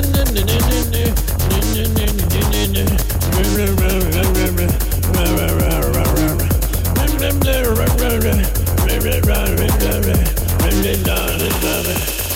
la la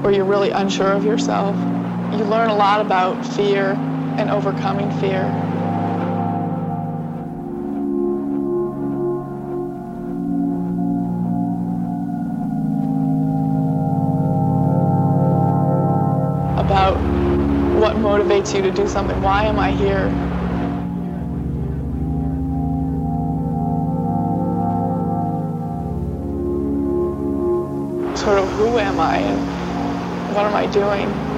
point where you're really unsure of yourself. You learn a lot about fear and overcoming fear. About what motivates you to do something. Why am I here? Sort of who am I what am I doing?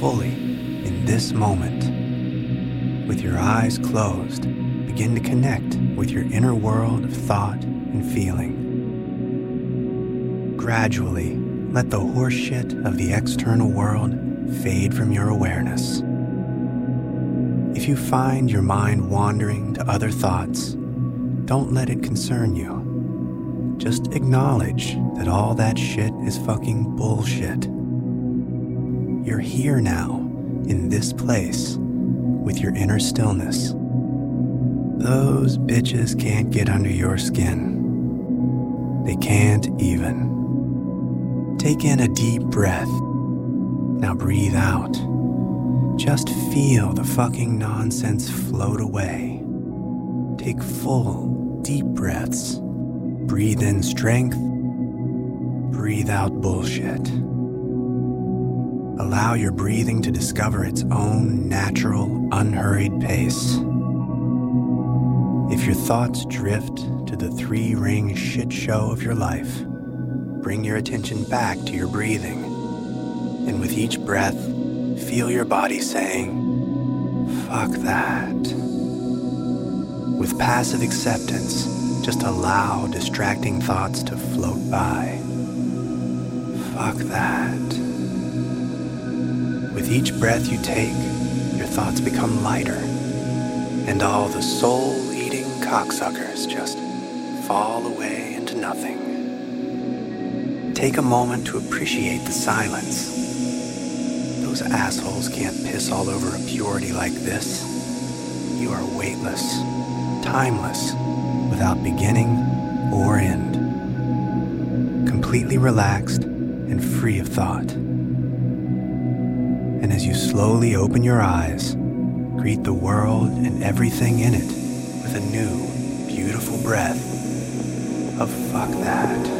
Fully in this moment. With your eyes closed, begin to connect with your inner world of thought and feeling. Gradually, let the horseshit of the external world fade from your awareness. If you find your mind wandering to other thoughts, don't let it concern you. Just acknowledge that all that shit is fucking bullshit. You're here now, in this place, with your inner stillness. Those bitches can't get under your skin. They can't even. Take in a deep breath. Now breathe out. Just feel the fucking nonsense float away. Take full, deep breaths. Breathe in strength. Breathe out bullshit. Allow your breathing to discover its own natural, unhurried pace. If your thoughts drift to the three ring shit show of your life, bring your attention back to your breathing. And with each breath, feel your body saying, fuck that. With passive acceptance, just allow distracting thoughts to float by. Fuck that. With each breath you take, your thoughts become lighter, and all the soul eating cocksuckers just fall away into nothing. Take a moment to appreciate the silence. Those assholes can't piss all over a purity like this. You are weightless, timeless, without beginning or end. Completely relaxed and free of thought. And as you slowly open your eyes, greet the world and everything in it with a new, beautiful breath of fuck that.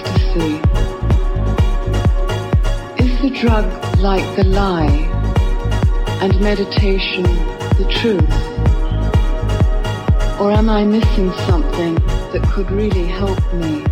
ecstasy? Is the drug like the lie and meditation the truth? Or am I missing something that could really help me?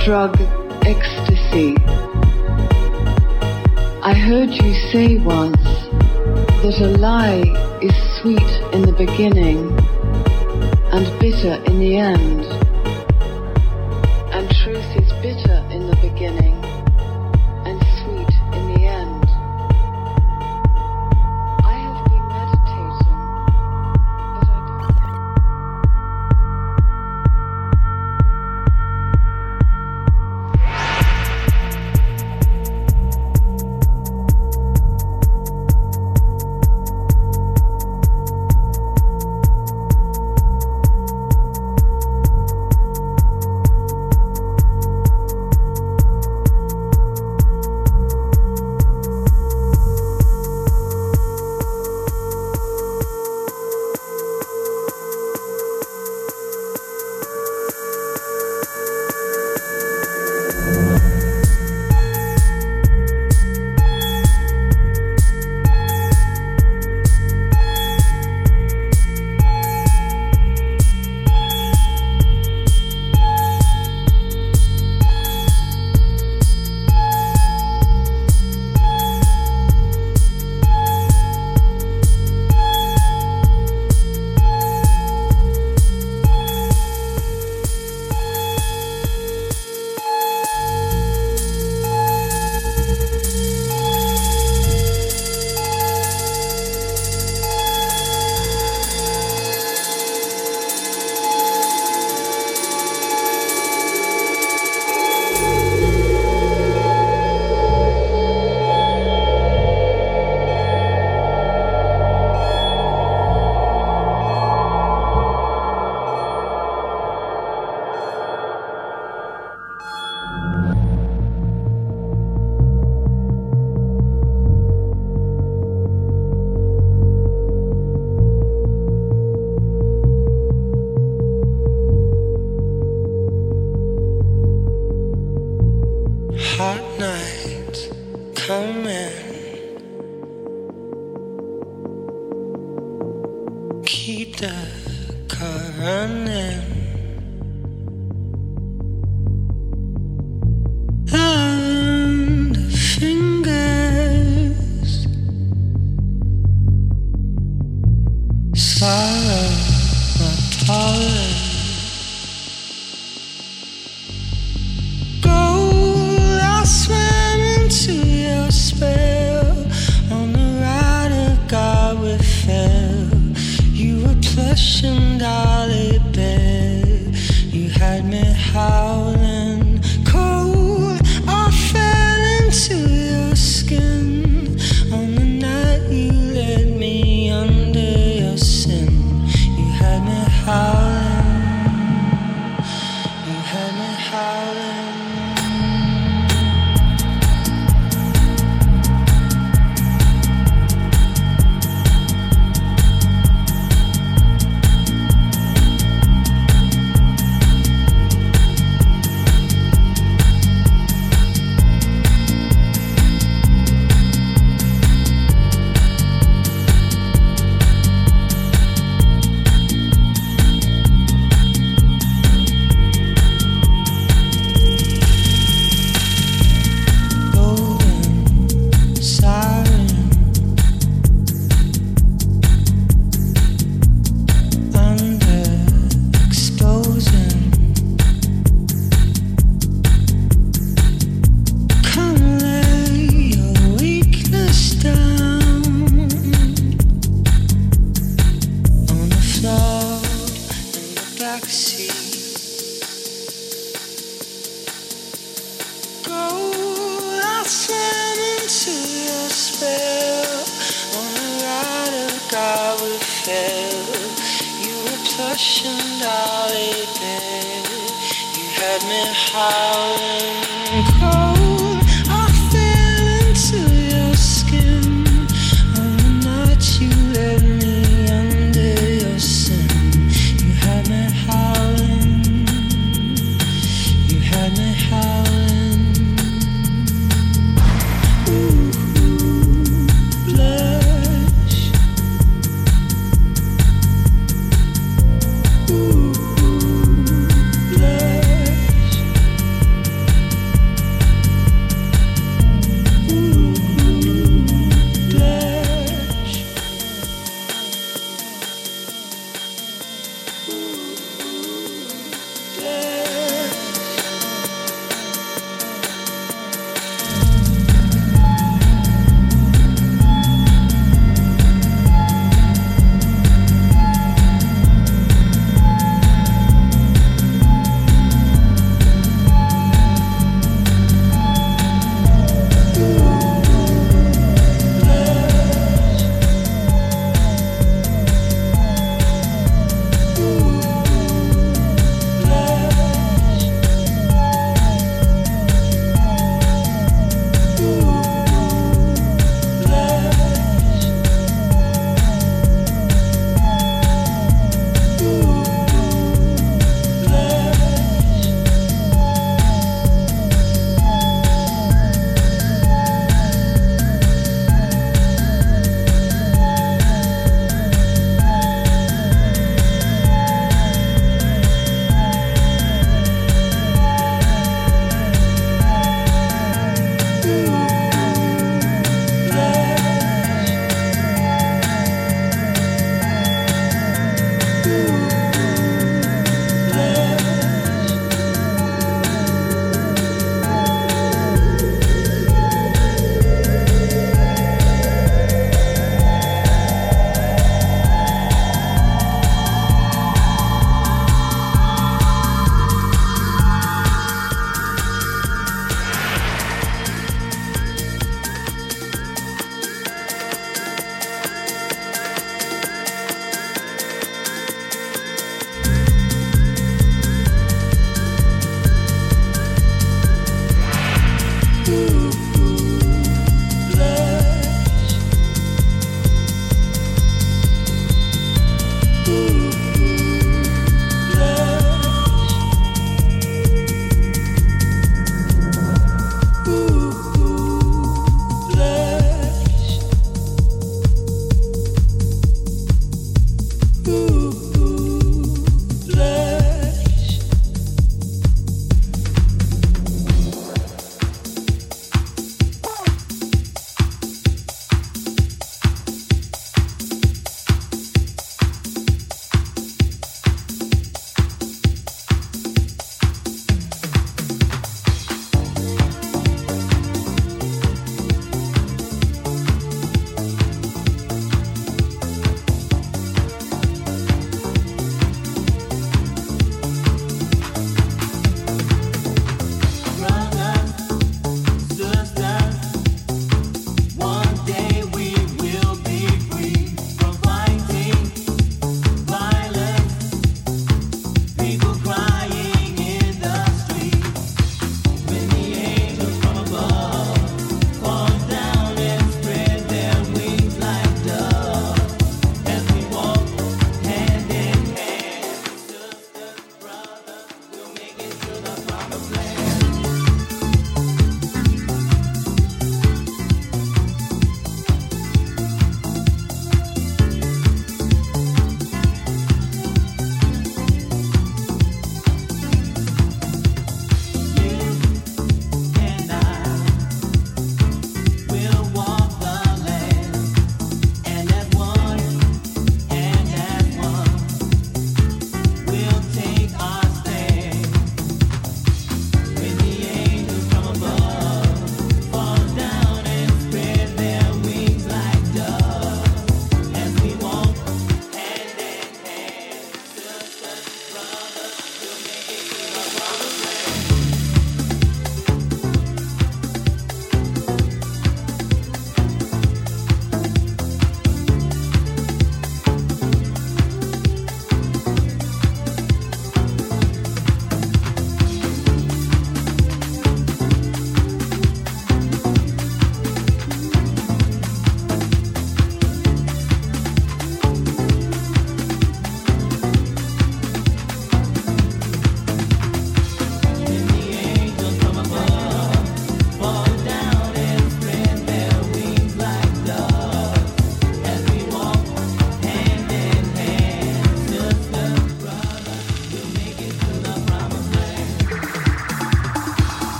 drug